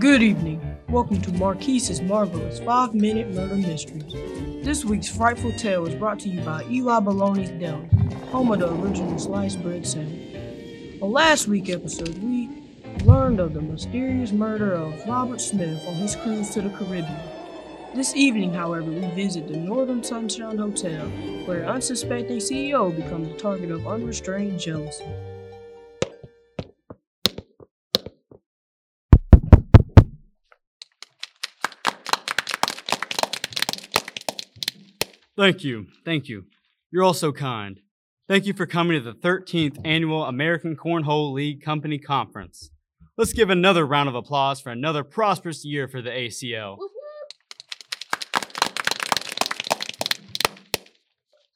Good evening. Welcome to Marquise's marvelous five minute murder mysteries. This week's frightful tale is brought to you by Eli Baloney's Deli, home of the original sliced bread sandwich. On last week's episode, we learned of the mysterious murder of Robert Smith on his cruise to the Caribbean. This evening, however, we visit the Northern Sunshine Hotel, where an unsuspecting CEO becomes the target of unrestrained jealousy. Thank you. Thank you. You're all so kind. Thank you for coming to the 13th Annual American Cornhole League Company Conference. Let's give another round of applause for another prosperous year for the ACL.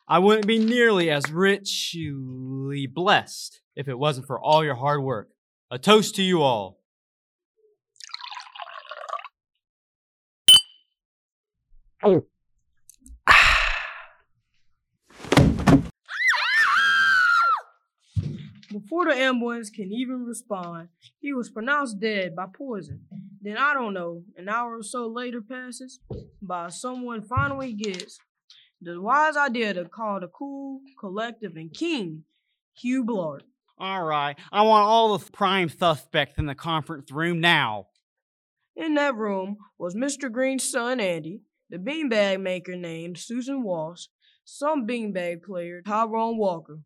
I wouldn't be nearly as richly blessed if it wasn't for all your hard work. A toast to you all. Before the ambulance can even respond, he was pronounced dead by poison. Then, I don't know, an hour or so later passes by someone finally gets the wise idea to call the cool, collective, and king, Hugh Blart. All right, I want all the prime suspects in the conference room now. In that room was Mr. Green's son, Andy, the beanbag maker named Susan Walsh, some beanbag player, Tyrone Walker,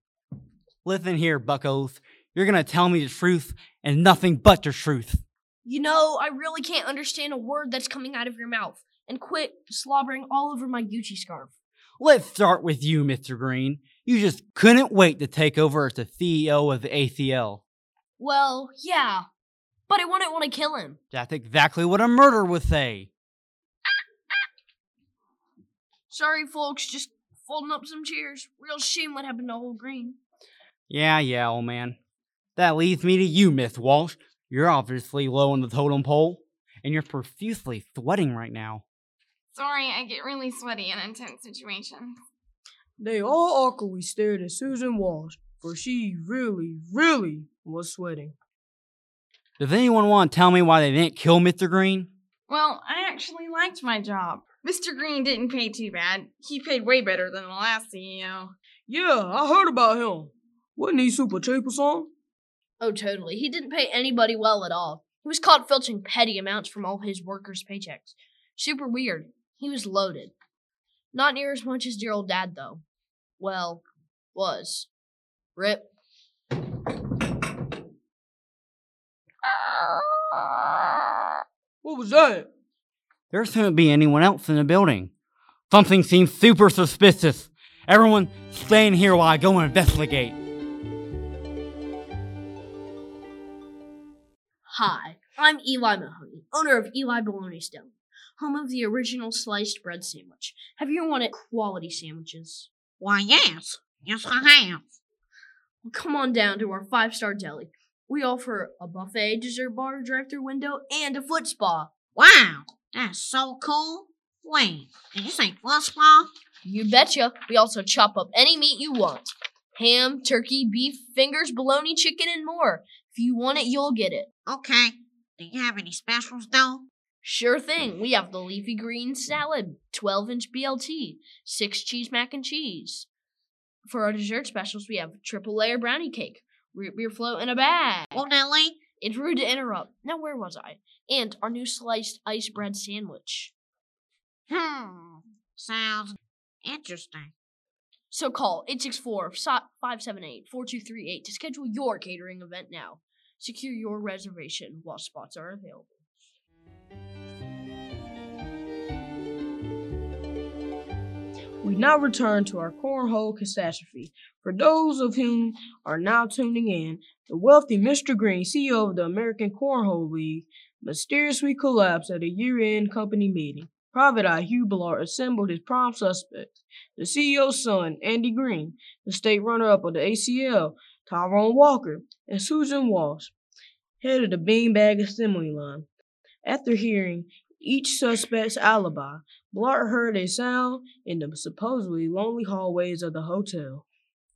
Listen here, buckos. You're gonna tell me the truth and nothing but the truth. You know, I really can't understand a word that's coming out of your mouth. And quit slobbering all over my Gucci scarf. Let's start with you, Mr. Green. You just couldn't wait to take over as the CEO of the ACL. Well, yeah. But I wouldn't want to kill him. That's exactly what a murderer would say. Sorry, folks, just folding up some chairs. Real shame what happened to old Green. Yeah, yeah, old man. That leads me to you, Miss Walsh. You're obviously low on the totem pole, and you're profusely sweating right now. Sorry, I get really sweaty in intense situations. They all awkwardly stared at Susan Walsh, for she really, really was sweating. Does anyone want to tell me why they didn't kill Mr. Green? Well, I actually liked my job. Mr. Green didn't pay too bad. He paid way better than the last CEO. Yeah, I heard about him. Wasn't he super cheap or something? Oh, totally. He didn't pay anybody well at all. He was caught filching petty amounts from all his workers' paychecks. Super weird. He was loaded. Not near as much as dear old dad, though. Well, was. Rip. What was that? There shouldn't be anyone else in the building. Something seems super suspicious. Everyone, stay in here while I go and investigate. Hi, I'm Eli Mahoney, owner of Eli Bologna Stone, home of the original sliced bread sandwich. Have you wanted quality sandwiches? Why, yes. Yes, I have. Well, come on down to our five star deli. We offer a buffet, dessert bar, drive through window, and a foot spa. Wow, that's so cool. Wait, did you say foot spa? You betcha. We also chop up any meat you want ham, turkey, beef, fingers, bologna, chicken, and more. If you want it, you'll get it. Okay. Do you have any specials, though? Sure thing. We have the leafy green salad, 12 inch BLT, six cheese mac and cheese. For our dessert specials, we have triple layer brownie cake, root beer float in a bag. Well, Nelly, It's rude to interrupt. Now, where was I? And our new sliced ice bread sandwich. hmm, sounds interesting. So call 864 578 4238 to schedule your catering event now. Secure your reservation while spots are available. We now return to our cornhole catastrophe. For those of whom are now tuning in, the wealthy Mr. Green, CEO of the American Cornhole League, mysteriously collapsed at a year-end company meeting. Private Eye Hugh Blart assembled his prime suspects, the CEO's son, Andy Green, the state runner-up of the ACL, Tyrone Walker, and Susan Walsh, head of the beanbag assembly line. After hearing each suspect's alibi, Blart heard a sound in the supposedly lonely hallways of the hotel.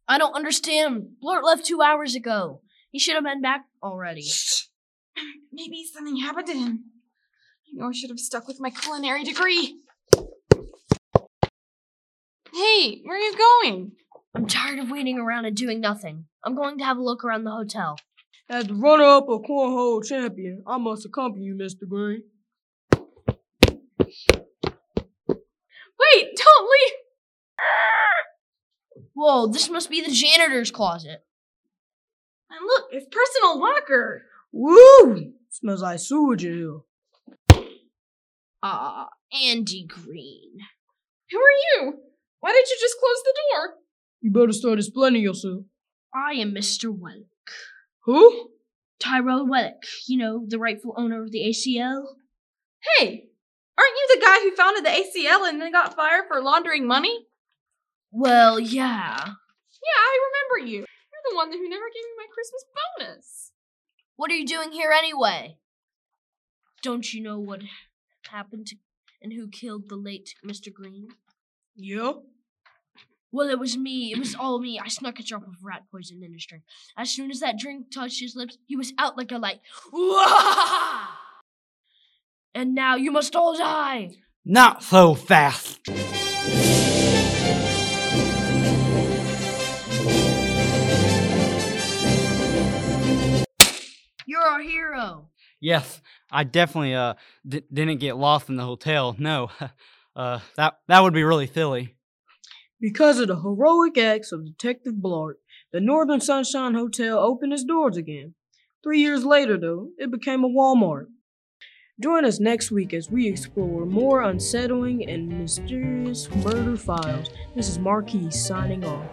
I don't understand. Blart left two hours ago. He should have been back already. Maybe something happened to him. I know I should have stuck with my culinary degree. Hey, where are you going? I'm tired of waiting around and doing nothing. I'm going to have a look around the hotel. As the runner-up of cornhole champion, I must accompany you, Mr. Green. Wait, don't leave. Whoa, this must be the janitor's closet. And look, it's personal locker. Woo! Smells like sewage in here. Ah, Andy Green. Who are you? Why did you just close the door? You better start explaining yourself. I am Mr. Wellick. Who? Tyrell Wellick, you know, the rightful owner of the ACL. Hey, aren't you the guy who founded the ACL and then got fired for laundering money? Well, yeah. Yeah, I remember you. You're the one who never gave me my Christmas bonus. What are you doing here anyway? Don't you know what happened to and who killed the late Mr. Green? Yeah? Well, it was me. It was all me. I snuck a drop of rat poison in his drink. As soon as that drink touched his lips, he was out like a light. And now you must all die. Not so fast. You're our hero. Yes, I definitely uh d- didn't get lost in the hotel. No, uh that that would be really silly. Because of the heroic acts of Detective Blart, the Northern Sunshine Hotel opened its doors again. Three years later, though, it became a Walmart. Join us next week as we explore more unsettling and mysterious murder files. This is Marquis signing off.